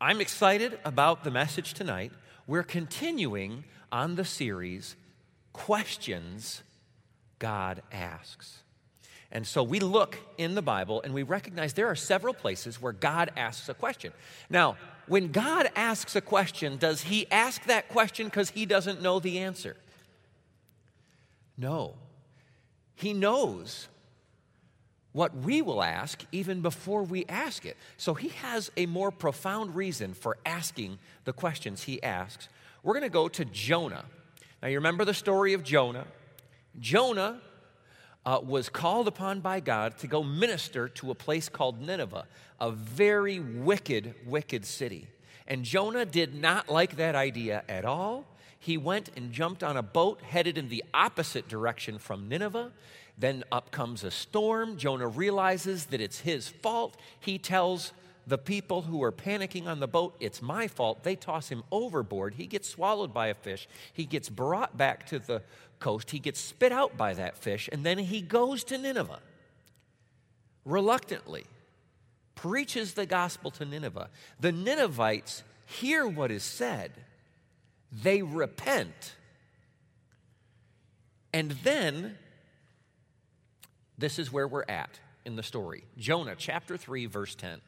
I'm excited about the message tonight. We're continuing on the series Questions God Asks. And so we look in the Bible and we recognize there are several places where God asks a question. Now, when God asks a question, does he ask that question because he doesn't know the answer? No. He knows what we will ask even before we ask it. So he has a more profound reason for asking the questions he asks. We're going to go to Jonah. Now, you remember the story of Jonah? Jonah uh, was called upon by God to go minister to a place called Nineveh, a very wicked, wicked city. And Jonah did not like that idea at all. He went and jumped on a boat headed in the opposite direction from Nineveh. Then up comes a storm. Jonah realizes that it's his fault. He tells the people who are panicking on the boat, It's my fault. They toss him overboard. He gets swallowed by a fish. He gets brought back to the coast. He gets spit out by that fish. And then he goes to Nineveh reluctantly, preaches the gospel to Nineveh. The Ninevites hear what is said, they repent. And then this is where we're at in the story Jonah chapter 3, verse 10.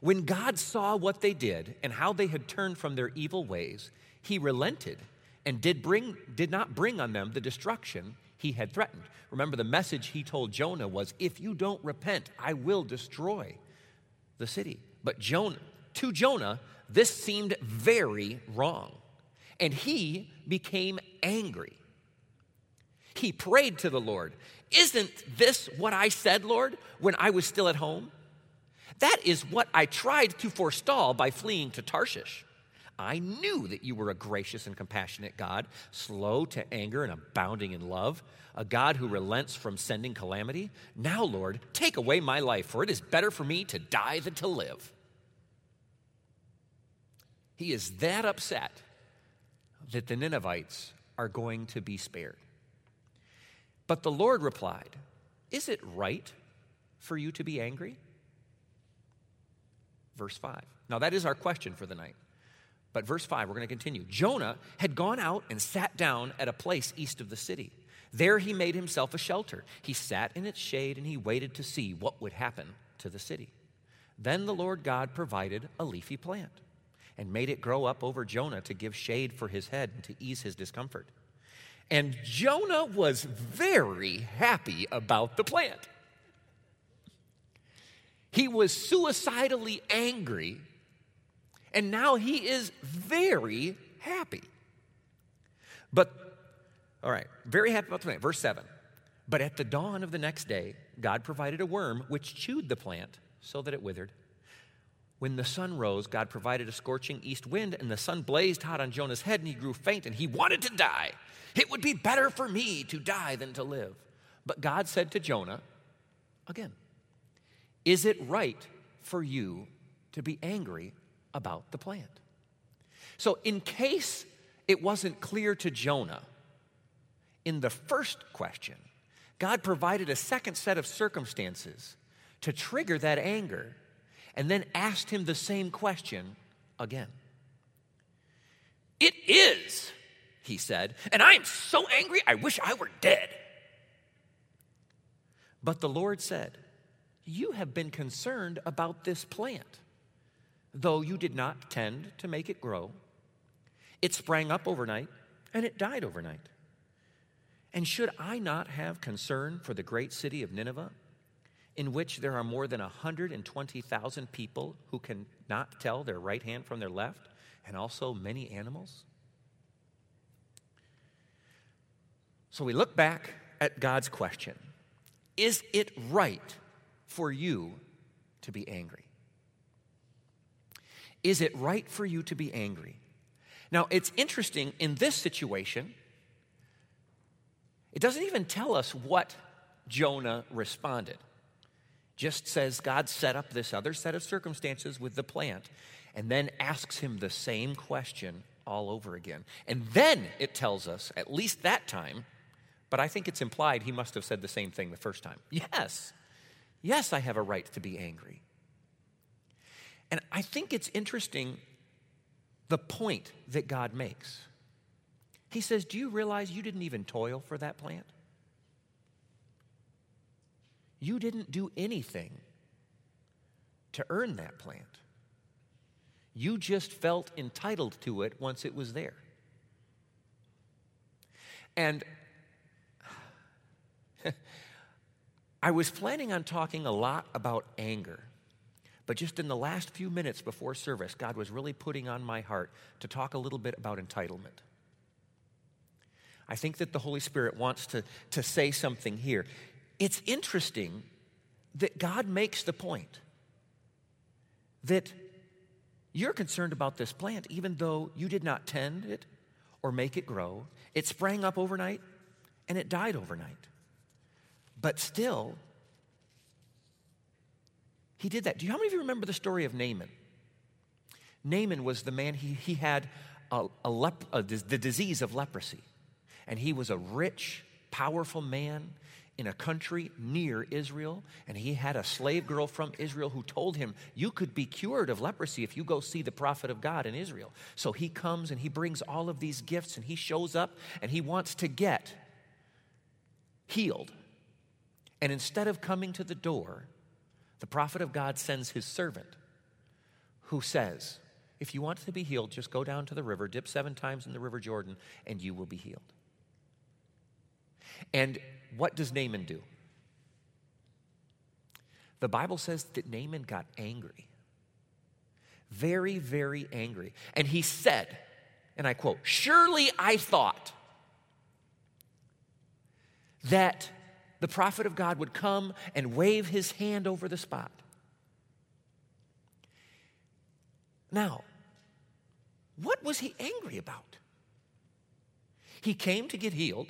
When God saw what they did and how they had turned from their evil ways, he relented and did, bring, did not bring on them the destruction he had threatened. Remember, the message he told Jonah was if you don't repent, I will destroy the city. But Jonah, to Jonah, this seemed very wrong. And he became angry. He prayed to the Lord isn't this what I said, Lord, when I was still at home? That is what I tried to forestall by fleeing to Tarshish. I knew that you were a gracious and compassionate God, slow to anger and abounding in love, a God who relents from sending calamity. Now, Lord, take away my life, for it is better for me to die than to live. He is that upset that the Ninevites are going to be spared. But the Lord replied, Is it right for you to be angry? Verse 5. Now, that is our question for the night. But verse 5, we're going to continue. Jonah had gone out and sat down at a place east of the city. There he made himself a shelter. He sat in its shade and he waited to see what would happen to the city. Then the Lord God provided a leafy plant and made it grow up over Jonah to give shade for his head and to ease his discomfort. And Jonah was very happy about the plant. He was suicidally angry, and now he is very happy. But, all right, very happy about the plant. Verse 7. But at the dawn of the next day, God provided a worm which chewed the plant so that it withered. When the sun rose, God provided a scorching east wind, and the sun blazed hot on Jonah's head, and he grew faint, and he wanted to die. It would be better for me to die than to live. But God said to Jonah, again, Is it right for you to be angry about the plant? So, in case it wasn't clear to Jonah, in the first question, God provided a second set of circumstances to trigger that anger and then asked him the same question again. It is he said, and I am so angry, I wish I were dead. But the Lord said, You have been concerned about this plant, though you did not tend to make it grow. It sprang up overnight, and it died overnight. And should I not have concern for the great city of Nineveh, in which there are more than 120,000 people who cannot tell their right hand from their left, and also many animals? So we look back at God's question Is it right for you to be angry? Is it right for you to be angry? Now, it's interesting in this situation, it doesn't even tell us what Jonah responded. Just says God set up this other set of circumstances with the plant and then asks him the same question all over again. And then it tells us, at least that time, but I think it's implied he must have said the same thing the first time. Yes, yes, I have a right to be angry. And I think it's interesting the point that God makes. He says, Do you realize you didn't even toil for that plant? You didn't do anything to earn that plant. You just felt entitled to it once it was there. And I was planning on talking a lot about anger, but just in the last few minutes before service, God was really putting on my heart to talk a little bit about entitlement. I think that the Holy Spirit wants to, to say something here. It's interesting that God makes the point that you're concerned about this plant, even though you did not tend it or make it grow. It sprang up overnight and it died overnight. But still, he did that. Do you, how many of you remember the story of Naaman? Naaman was the man, he, he had a, a lep, a, the disease of leprosy. And he was a rich, powerful man in a country near Israel, and he had a slave girl from Israel who told him, You could be cured of leprosy if you go see the prophet of God in Israel. So he comes and he brings all of these gifts, and he shows up and he wants to get healed. And instead of coming to the door, the prophet of God sends his servant who says, If you want to be healed, just go down to the river, dip seven times in the river Jordan, and you will be healed. And what does Naaman do? The Bible says that Naaman got angry. Very, very angry. And he said, and I quote, Surely I thought that the prophet of God would come and wave his hand over the spot. Now, what was he angry about? He came to get healed.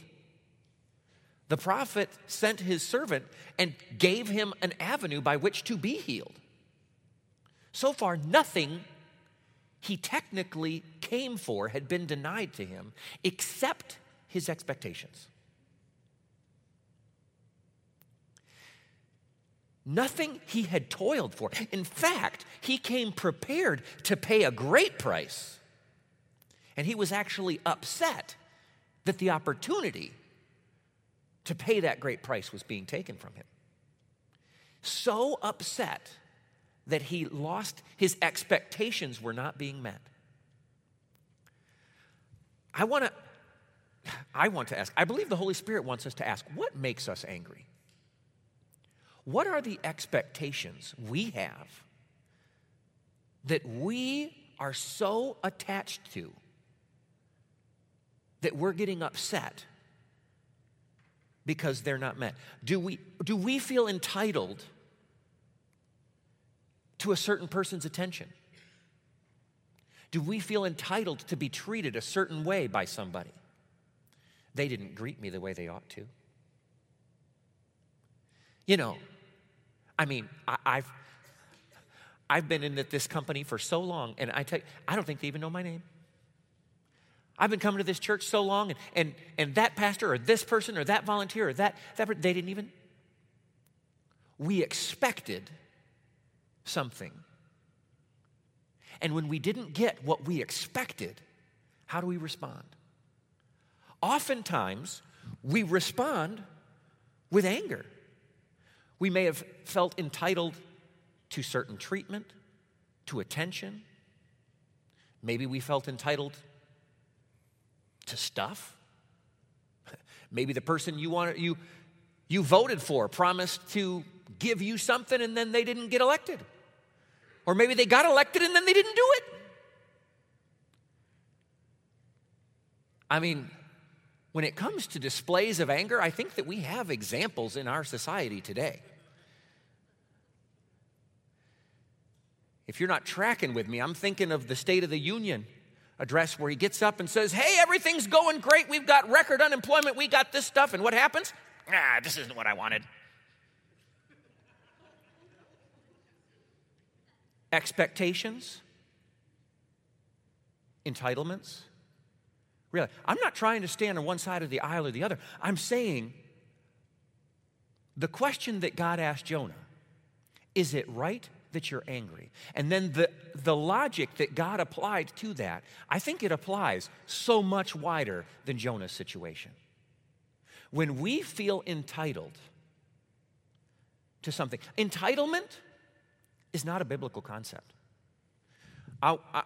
The prophet sent his servant and gave him an avenue by which to be healed. So far, nothing he technically came for had been denied to him except his expectations. Nothing he had toiled for. In fact, he came prepared to pay a great price. And he was actually upset that the opportunity to pay that great price was being taken from him. So upset that he lost his expectations were not being met. I want to I want to ask. I believe the Holy Spirit wants us to ask, what makes us angry? What are the expectations we have that we are so attached to that we're getting upset because they're not met? Do we, do we feel entitled to a certain person's attention? Do we feel entitled to be treated a certain way by somebody? They didn't greet me the way they ought to. You know, I mean, I, have I've been in this company for so long, and I tell you, I don't think they even know my name. I've been coming to this church so long, and, and, and that pastor or this person or that volunteer or that, that they didn't even. We expected something. And when we didn't get what we expected, how do we respond? Oftentimes, we respond with anger. We may have felt entitled to certain treatment, to attention. Maybe we felt entitled to stuff. Maybe the person you wanted you you voted for promised to give you something and then they didn't get elected. Or maybe they got elected and then they didn't do it. I mean, when it comes to displays of anger, I think that we have examples in our society today. If you're not tracking with me, I'm thinking of the State of the Union address where he gets up and says, Hey, everything's going great. We've got record unemployment. We got this stuff. And what happens? Ah, this isn't what I wanted. Expectations, entitlements. Really, I'm not trying to stand on one side of the aisle or the other. I'm saying the question that God asked Jonah is it right that you're angry. And then the, the logic that God applied to that, I think it applies so much wider than Jonah's situation. When we feel entitled to something, entitlement is not a biblical concept. I, I,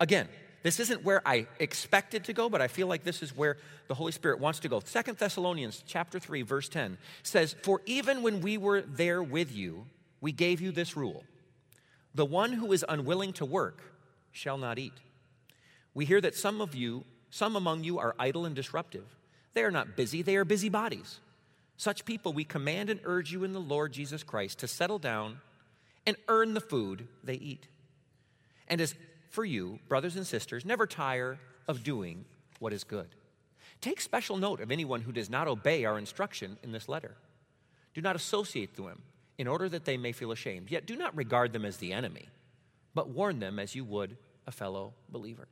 again, this isn't where I expected to go, but I feel like this is where the Holy Spirit wants to go. Second Thessalonians chapter 3 verse 10 says, "For even when we were there with you, we gave you this rule. The one who is unwilling to work shall not eat. We hear that some of you, some among you are idle and disruptive. They are not busy, they are busybodies. Such people we command and urge you in the Lord Jesus Christ to settle down and earn the food they eat. And as for you, brothers and sisters, never tire of doing what is good. Take special note of anyone who does not obey our instruction in this letter. Do not associate with them in order that they may feel ashamed. Yet do not regard them as the enemy, but warn them as you would a fellow believer.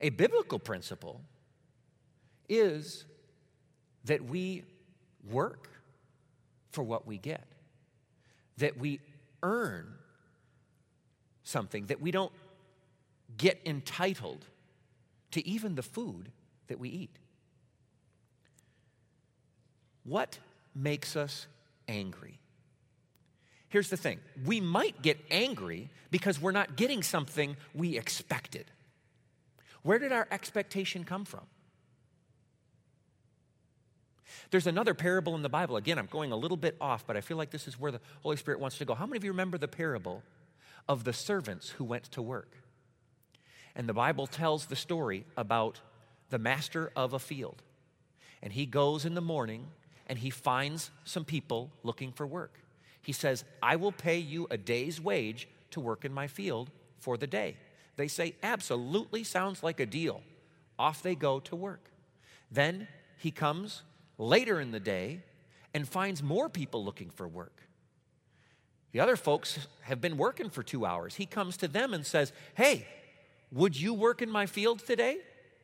A biblical principle is that we work for what we get, that we earn something, that we don't get entitled to even the food that we eat. What makes us angry? Here's the thing we might get angry because we're not getting something we expected. Where did our expectation come from? There's another parable in the Bible. Again, I'm going a little bit off, but I feel like this is where the Holy Spirit wants to go. How many of you remember the parable of the servants who went to work? And the Bible tells the story about the master of a field. And he goes in the morning and he finds some people looking for work. He says, I will pay you a day's wage to work in my field for the day. They say, Absolutely sounds like a deal. Off they go to work. Then he comes later in the day and finds more people looking for work. The other folks have been working for two hours. He comes to them and says, Hey, would you work in my field today?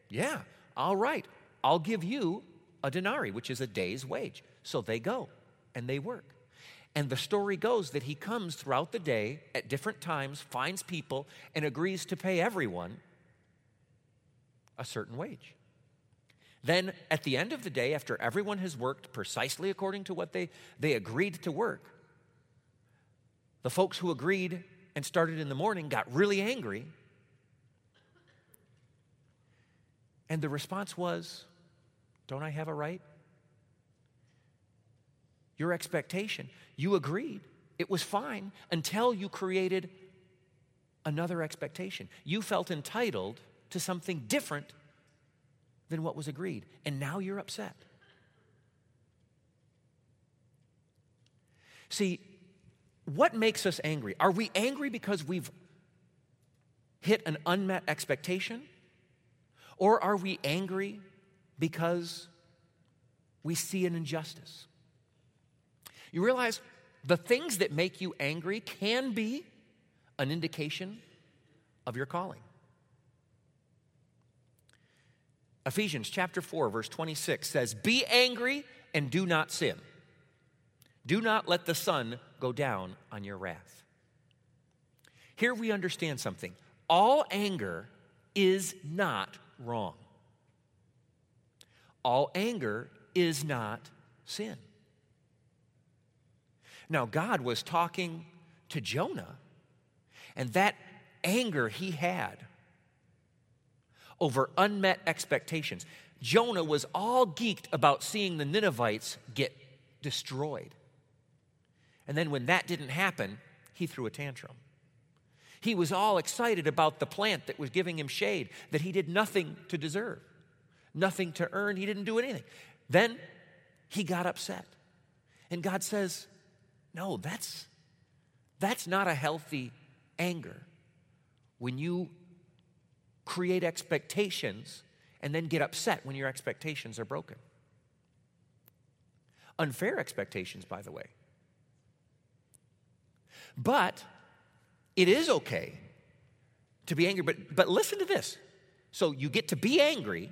Yeah, all right. I'll give you a denarii, which is a day's wage. So they go and they work. And the story goes that he comes throughout the day at different times, finds people, and agrees to pay everyone a certain wage. Then, at the end of the day, after everyone has worked precisely according to what they, they agreed to work, the folks who agreed and started in the morning got really angry. And the response was, Don't I have a right? Your expectation, you agreed. It was fine until you created another expectation. You felt entitled to something different than what was agreed. And now you're upset. See, what makes us angry? Are we angry because we've hit an unmet expectation? Or are we angry because we see an injustice? You realize the things that make you angry can be an indication of your calling. Ephesians chapter 4, verse 26 says, Be angry and do not sin. Do not let the sun go down on your wrath. Here we understand something. All anger is not wrong. All anger is not sin. Now, God was talking to Jonah, and that anger he had over unmet expectations. Jonah was all geeked about seeing the Ninevites get destroyed. And then when that didn't happen, he threw a tantrum. He was all excited about the plant that was giving him shade that he did nothing to deserve, nothing to earn. He didn't do anything. Then he got upset. And God says, No, that's, that's not a healthy anger. When you create expectations and then get upset when your expectations are broken. Unfair expectations, by the way. But it is okay to be angry. But, but listen to this. So you get to be angry,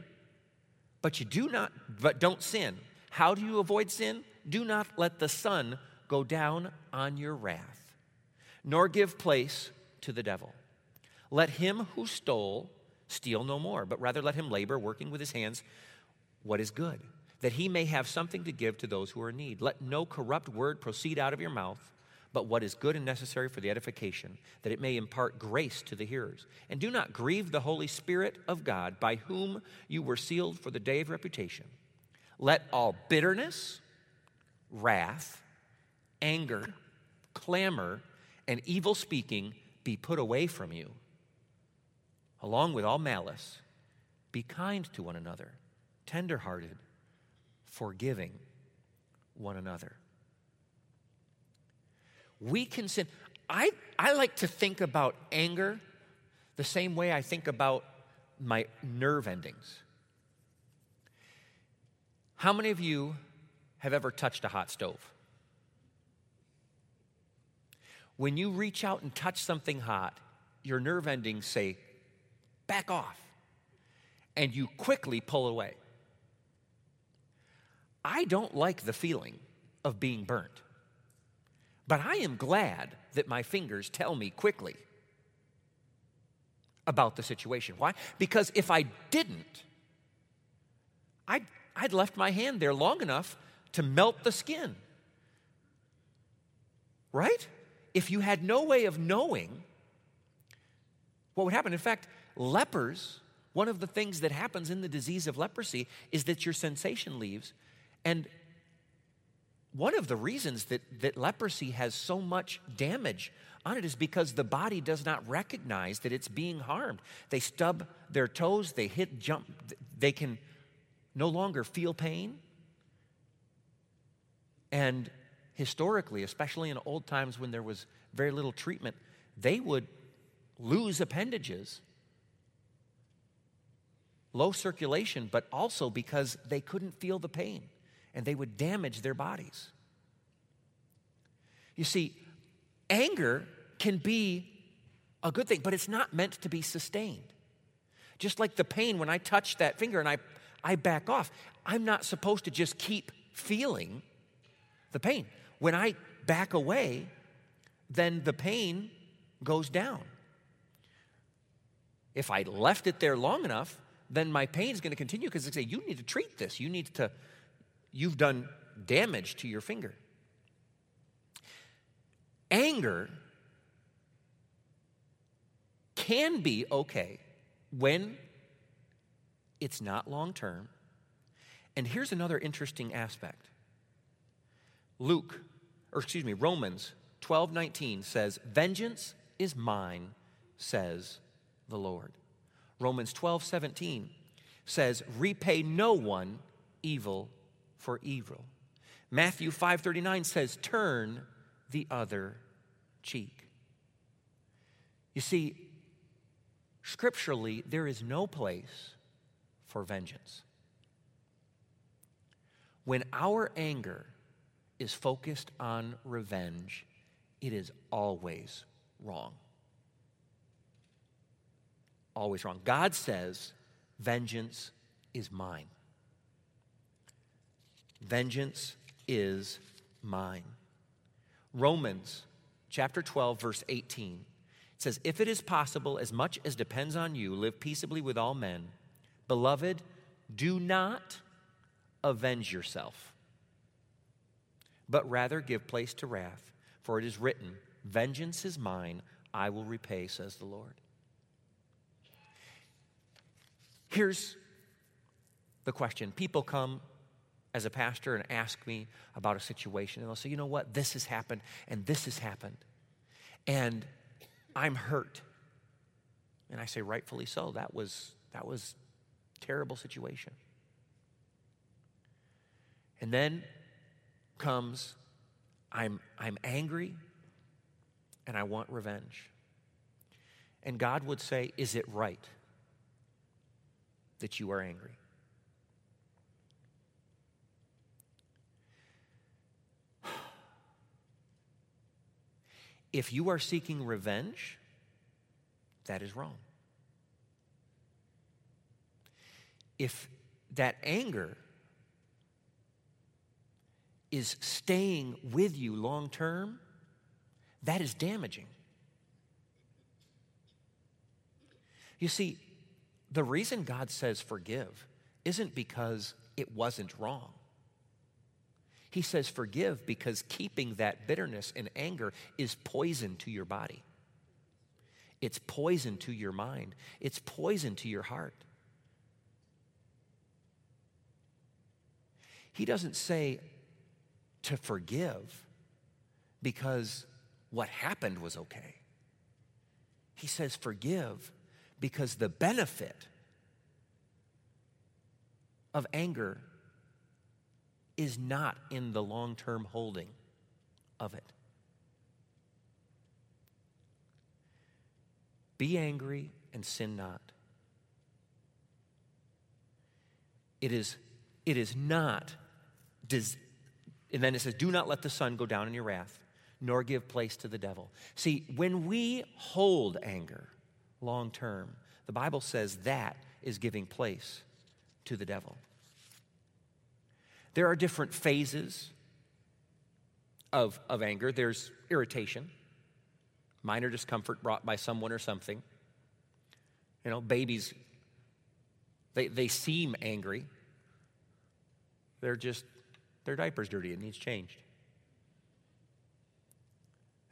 but you do not, but don't sin. How do you avoid sin? Do not let the sun go down on your wrath, nor give place to the devil. Let him who stole steal no more, but rather let him labor, working with his hands what is good, that he may have something to give to those who are in need. Let no corrupt word proceed out of your mouth, but what is good and necessary for the edification, that it may impart grace to the hearers. And do not grieve the Holy Spirit of God, by whom you were sealed for the day of reputation. Let all bitterness, wrath, anger, clamor, and evil speaking be put away from you along with all malice, be kind to one another, tenderhearted, forgiving one another. We can sin. I, I like to think about anger the same way I think about my nerve endings. How many of you have ever touched a hot stove? When you reach out and touch something hot, your nerve endings say, back off. And you quickly pull away. I don't like the feeling of being burnt, but I am glad that my fingers tell me quickly about the situation. Why? Because if I didn't, I'd, I'd left my hand there long enough to melt the skin. Right? If you had no way of knowing what would happen, in fact, lepers, one of the things that happens in the disease of leprosy is that your sensation leaves. And one of the reasons that, that leprosy has so much damage on it is because the body does not recognize that it's being harmed. They stub their toes, they hit, jump, they can no longer feel pain. And historically, especially in old times when there was very little treatment, they would lose appendages low circulation, but also because they couldn't feel the pain and they would damage their bodies. You see, anger can be a good thing, but it's not meant to be sustained. Just like the pain when I touch that finger and I, I back off, I'm not supposed to just keep feeling the pain. When I back away, then the pain goes down. If I left it there long enough, then my pain is going to continue because they say, you need to treat this. You need to, you've done damage to your finger. Anger can be okay when it's not long term. And here's another interesting aspect. Luke, or excuse me, Romans 12 19 says, Vengeance is mine, says the Lord. Romans 12, 17 says, repay no one evil for evil. Matthew 5:39 says, turn the other cheek. You see, scripturally, there is no place for vengeance. When our anger is focused on revenge, it is always wrong always wrong. God says, Vengeance is mine. Vengeance is mine. Romans chapter 12, verse 18 says, If it is possible, as much as depends on you, live peaceably with all men. Beloved, do not avenge yourself, but rather give place to wrath, for it is written, Vengeance is mine, I will repay, says the Lord. Here's the question people come as a pastor and ask me about a situation, and they'll say, you know what, this has happened, and this has happened, and I'm hurt. And I say, rightfully so. That was that was terrible situation. And then comes, I'm I'm angry and I want revenge. And God would say, Is it right? that you are angry. If you are seeking revenge, that is wrong. If that anger is staying with you long term, that is damaging. You see, the reason God says forgive isn't because it wasn't wrong. He says forgive because keeping that bitterness and anger is poison to your body. It's poison to your mind. It's poison to your heart. He doesn't say to forgive because what happened was okay. He says forgive because the benefit of anger is not in the long term holding of it. Be angry and sin not. It is, it is not, does, and then it says, do not let the sun go down in your wrath, nor give place to the devil. See, when we hold anger, long term. The Bible says that is giving place to the devil. There are different phases of, of anger. There's irritation, minor discomfort brought by someone or something. You know, babies, they, they seem angry. They're just, their diaper's dirty. It needs changed.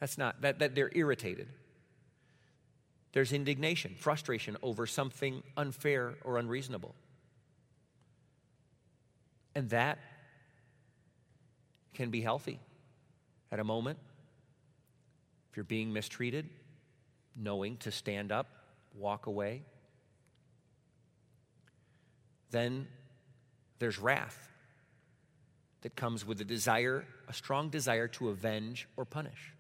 That's not, that, that they're irritated. There's indignation, frustration over something unfair or unreasonable. And that can be healthy at a moment. If you're being mistreated, knowing to stand up, walk away. Then there's wrath that comes with a desire, a strong desire to avenge or punish.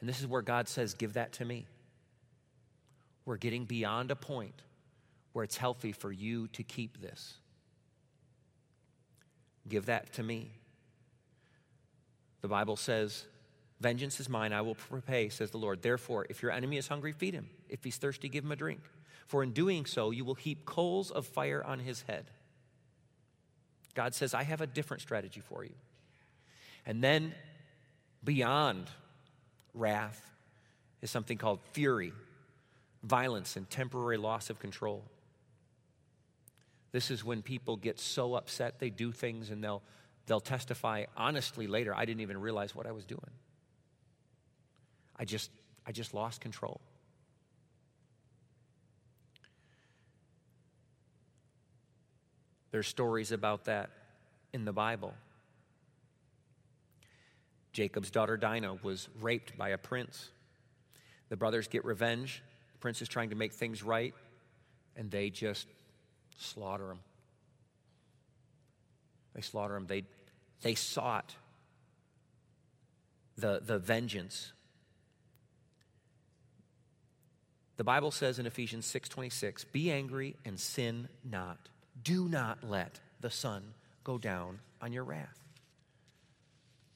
And this is where God says, Give that to me. We're getting beyond a point where it's healthy for you to keep this. Give that to me. The Bible says, Vengeance is mine, I will repay, says the Lord. Therefore, if your enemy is hungry, feed him. If he's thirsty, give him a drink. For in doing so, you will heap coals of fire on his head. God says, I have a different strategy for you. And then, beyond wrath, is something called fury violence and temporary loss of control. This is when people get so upset they do things and they'll, they'll testify honestly later, I didn't even realize what I was doing. I just, I just lost control. There's stories about that in the Bible. Jacob's daughter Dinah was raped by a prince. The brothers get revenge. The prince is trying to make things right, and they just slaughter him. They slaughter him. They, they sought the, the vengeance. The Bible says in Ephesians 6:26, "Be angry and sin not. Do not let the sun go down on your wrath."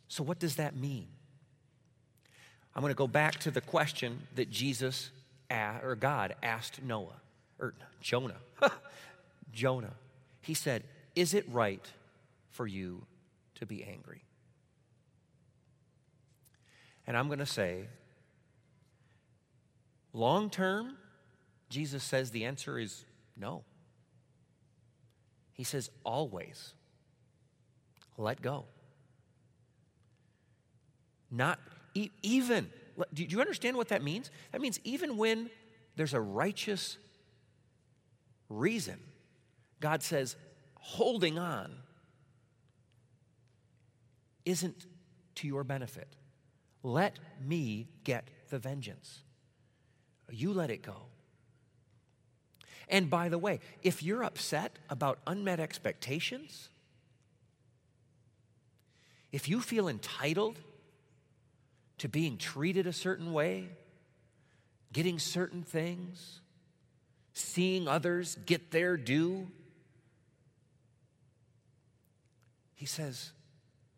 So what does that mean? I'm going to go back to the question that Jesus or God asked Noah, or Jonah, Jonah. He said, Is it right for you to be angry? And I'm going to say, long term, Jesus says the answer is no. He says, always let go. Not even do you understand what that means? That means even when there's a righteous reason, God says, holding on isn't to your benefit. Let me get the vengeance. You let it go. And by the way, if you're upset about unmet expectations, if you feel entitled to being treated a certain way, getting certain things, seeing others get their due. He says,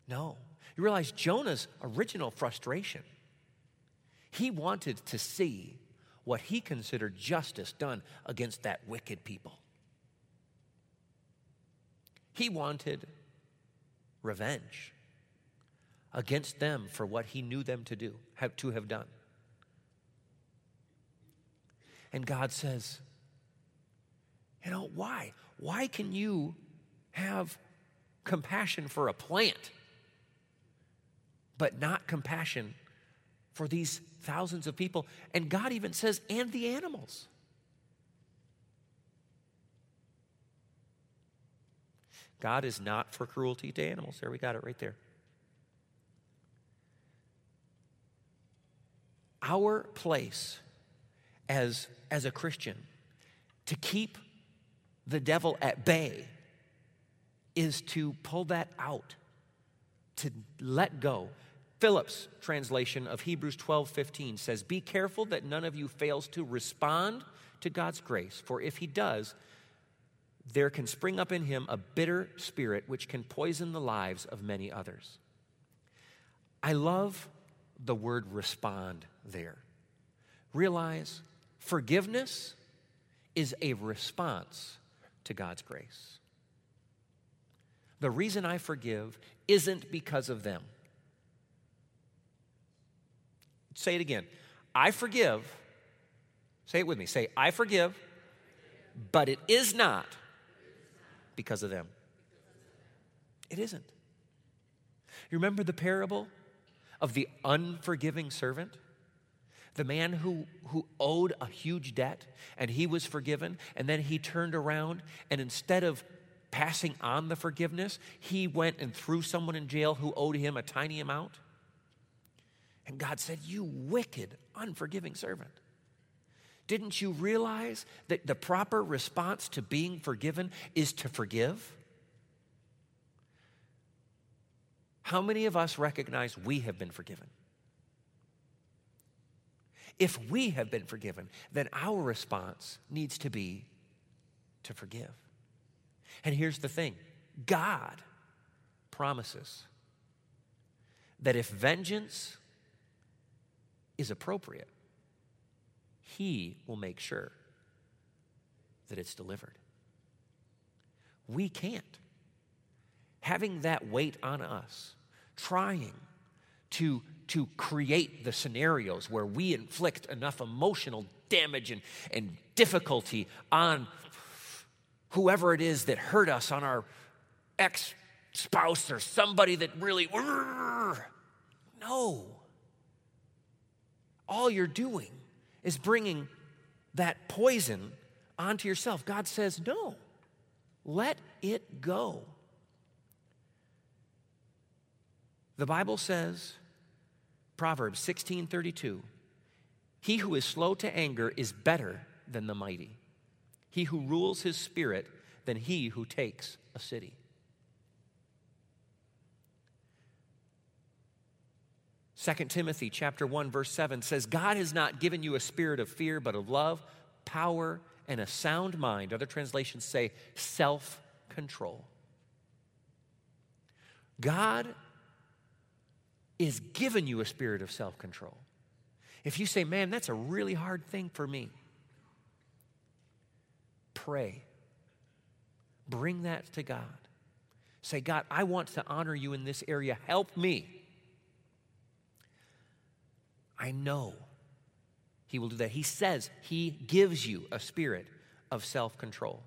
no. You realize Jonah's original frustration. He wanted to see what he considered justice done against that wicked people. He wanted revenge. against them for what he knew them to do, to have done. And God says, you know, why? Why can you have compassion for a plant, but not compassion for these thousands of people? And God even says, and the animals. God is not for cruelty to animals. There, we got it right there. Our place as, as a Christian to keep the devil at bay is to pull that out, to let go. Phillips' translation of Hebrews 12 15 says, Be careful that none of you fails to respond to God's grace, for if he does, there can spring up in him a bitter spirit which can poison the lives of many others. I love the word respond there. Realize forgiveness is a response to God's grace. The reason I forgive isn't because of them. Say it again. I forgive. Say it with me. Say, I forgive, but it is not because of them. It isn't. You remember the parable of the unforgiving servant? The man who, who owed a huge debt and he was forgiven, and then he turned around and instead of passing on the forgiveness, he went and threw someone in jail who owed him a tiny amount. And God said, You wicked, unforgiving servant. Didn't you realize that the proper response to being forgiven is to forgive? How many of us recognize we have been forgiven? If we have been forgiven, then our response needs to be to forgive. And here's the thing God promises that if vengeance is appropriate, he will make sure that it's delivered. We can't. Having that weight on us, trying to, to create the scenarios where we inflict enough emotional damage and, and difficulty on whoever it is that hurt us, on our ex spouse or somebody that really. No. All you're doing is bringing that poison onto yourself. God says, no, let it go. The Bible says, Proverbs 16 32, he who is slow to anger is better than the mighty. He who rules his spirit than he who takes a city. Second Timothy chapter 1 verse 7 says God has not given you a spirit of fear but of love, power and a sound mind. Other translations say self-control. God is giving you a spirit of self-control. If you say, "Man, that's a really hard thing for me." Pray. Bring that to God. Say, God, I want to honor you in this area. Help me. I know he will do that. He says he gives you a spirit of self control.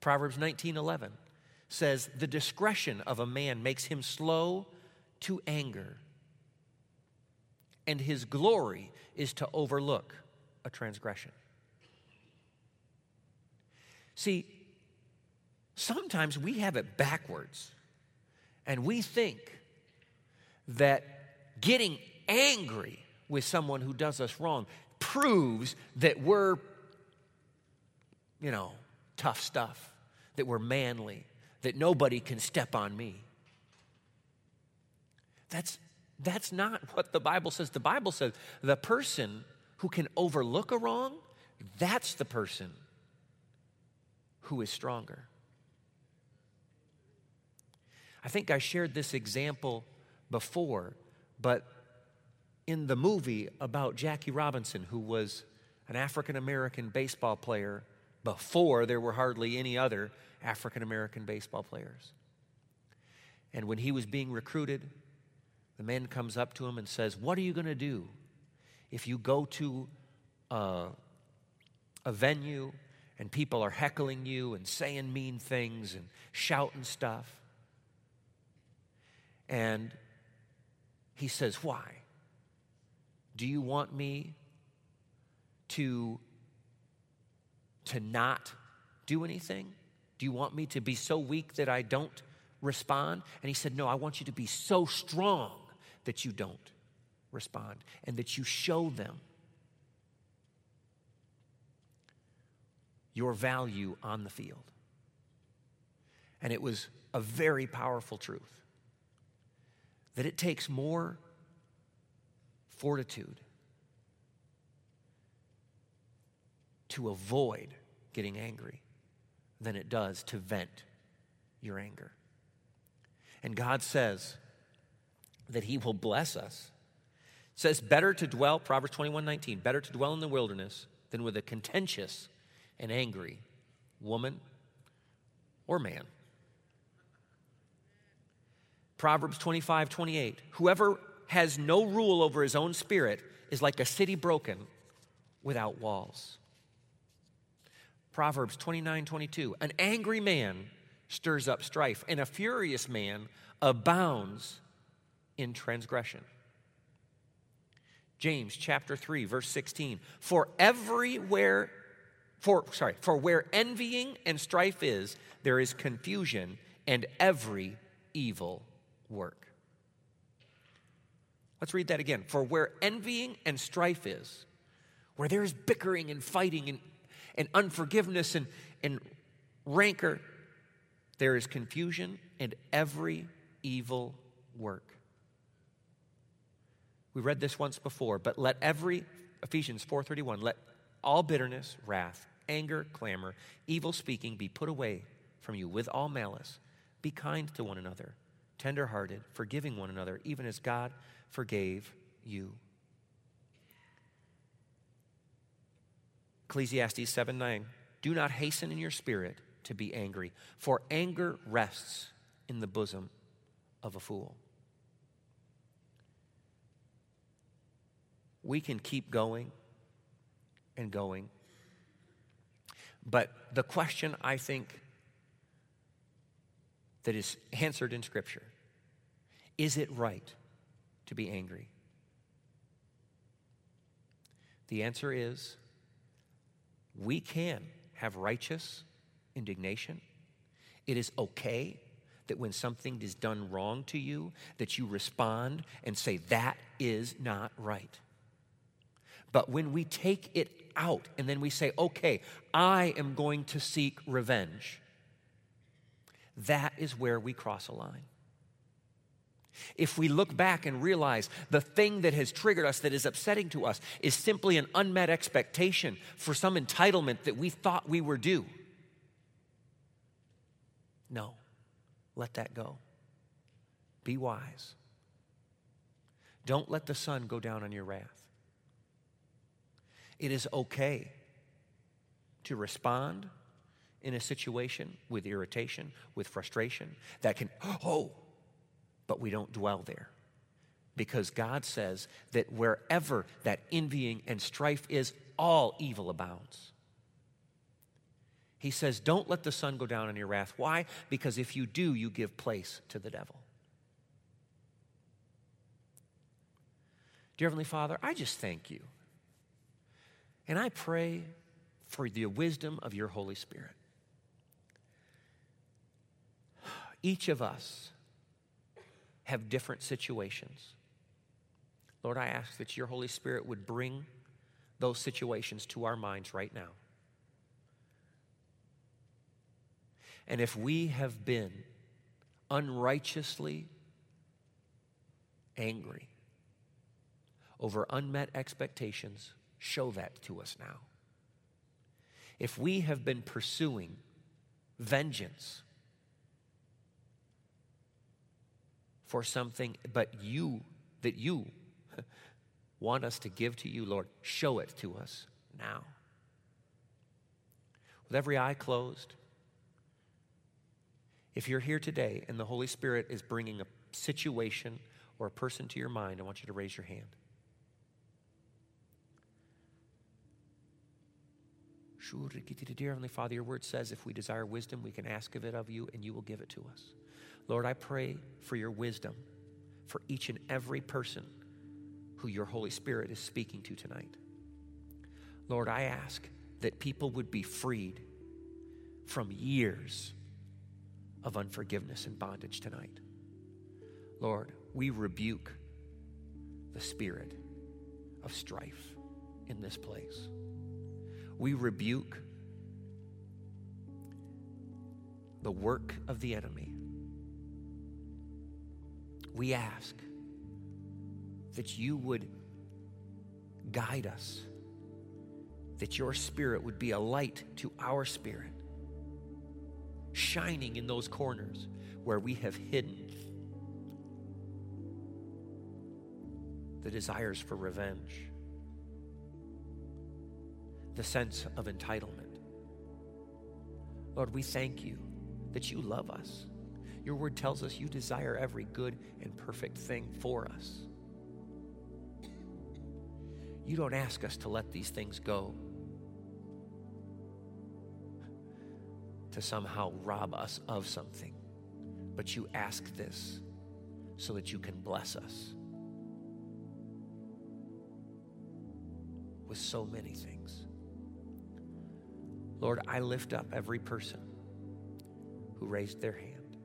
Proverbs 19 11 says, The discretion of a man makes him slow to anger, and his glory is to overlook a transgression. See, sometimes we have it backwards, and we think that getting angry with someone who does us wrong proves that we're, you know, tough stuff, that we're manly, that nobody can step on me. That's, that's not what the Bible says. The Bible says the person who can overlook a wrong, that's the person who is stronger. I think I shared this example before, but in the movie about Jackie Robinson, who was an African American baseball player before there were hardly any other African American baseball players. And when he was being recruited The man comes up to him and says, What are you going to do if you go to a, a venue and people are heckling you and saying mean things and shouting stuff? And he says, Why? Do you want me to, to not do anything? Do you want me to be so weak that I don't respond? And he said, No, I want you to be so strong that you don't respond and that you show them your value on the field. And it was a very powerful truth that it takes more fortitude to avoid getting angry than it does to vent your anger. And God says that He will bless us. It says, better to dwell, Proverbs 21 19, better to dwell in the wilderness than with a contentious and angry woman or man. Proverbs 25 28, whoever has no rule over his own spirit is like a city broken without walls. Proverbs 29 22. An angry man stirs up strife, and a furious man abounds in transgression. James chapter 3 verse 16 for everywhere for sorry for where envying and strife is there is confusion and every evil work. Let's read that again. For where envying and strife is where there's bickering and fighting and and unforgiveness and, and rancor, there is confusion and every evil work. We read this once before, but let every Ephesians 4:31 let all bitterness, wrath, anger, clamor, evil speaking be put away from you with all malice. Be kind to one another, tenderhearted, forgiving one another, even as God forgave you. Ecclesiastes 7 9. Do not hasten in your spirit to be angry, for anger rests in the bosom of a fool. We can keep going and going. But the question I think that is answered in Scripture is it right to be angry? The answer is we can have righteous indignation. It is okay that when something is done wrong to you that you respond and say that is not right. But when we take it out and then we say, okay, I am going to seek revenge, that is where we cross a line. If we look back and realize the thing that has triggered us, that is upsetting to us, is simply an unmet expectation for some entitlement that we thought we were due. No, let that go. Be wise. Don't let the sun go down on your wrath. It is okay to respond in a situation with irritation, with frustration that can, oh, but we don't dwell there. Because God says that wherever that envying and strife is, all evil abounds. He says, Don't let the sun go down on your wrath. Why? Because if you do, you give place to the devil. Dear Heavenly Father, I just thank you. And I pray for the wisdom of your Holy Spirit. Each of us have different situations. Lord, I ask that your Holy Spirit would bring those situations to our minds right now. And if we have been unrighteously angry over unmet expectations, show that to us now. If we have been pursuing vengeance for something, but you, that you want us to give to you, Lord, show it to us now. With every eye closed, if you're here today and the Holy Spirit is bringing a situation or a person to your mind, I want you to raise your hand. Dear Heavenly Father, your word says if we desire wisdom, we can ask of it of you, and you will give it to us. Lord, I pray for your wisdom for each and every person who your Holy Spirit is speaking to tonight. Lord, I ask that people would be freed from years of unforgiveness and bondage tonight. Lord, we rebuke the spirit of strife in this place. We rebuke the work of the enemy. We ask that you would guide us, that your spirit would be a light to our spirit, shining in those corners where we have hidden the desires for revenge the sense of entitlement. Lord, we thank you that you love us. Your word tells us you desire every good and perfect thing for us. You don't ask us to let these things go, to somehow rob us of something, but you ask this so that you can bless us with so many things. Lord, I lift up every person who raised their hand.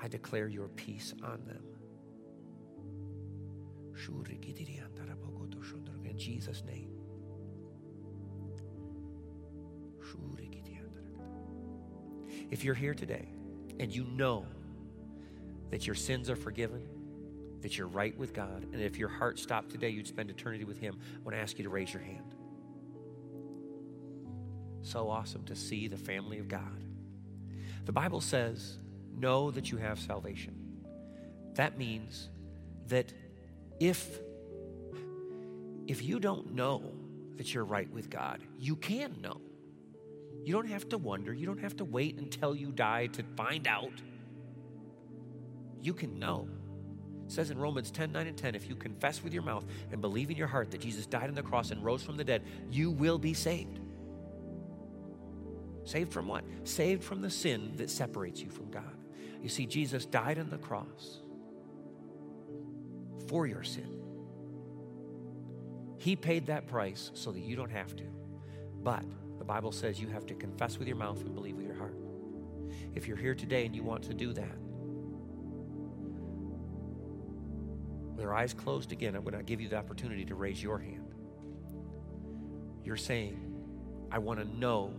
I declare your peace on them. In Jesus' name. If you're here today and you know that your sins are forgiven, that you're right with God, and if your heart stopped today, you'd spend eternity with Him, I want to ask you to raise your hand. So awesome to see the family of God. The Bible says, Know that you have salvation. That means that if if you don't know that you're right with God, you can know. You don't have to wonder. You don't have to wait until you die to find out. You can know. It says in Romans 10 9 and 10 if you confess with your mouth and believe in your heart that Jesus died on the cross and rose from the dead, you will be saved. Saved from what? Saved from the sin that separates you from God. You see, Jesus died on the cross for your sin. He paid that price so that you don't have to. But the Bible says you have to confess with your mouth and believe with your heart. If you're here today and you want to do that, with your eyes closed again, I'm going to give you the opportunity to raise your hand. You're saying, I want to know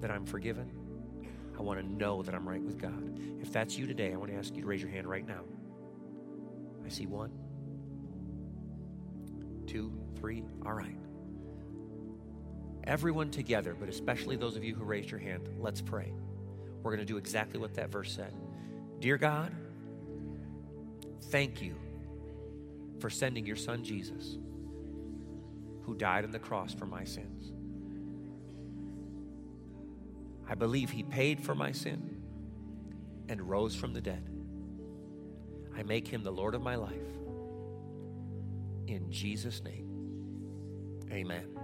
that I'm forgiven. I want to know that I'm right with God. If that's you today, I want to ask you to raise your hand right now. I see one, two, three. All right. Everyone together, but especially those of you who raised your hand, let's pray. We're going to do exactly what that verse said. Dear God, thank you for sending your son Jesus, who died on the cross for my sins. I believe he paid for my sin and rose from the dead. I make him the Lord of my life. In Jesus' name, amen.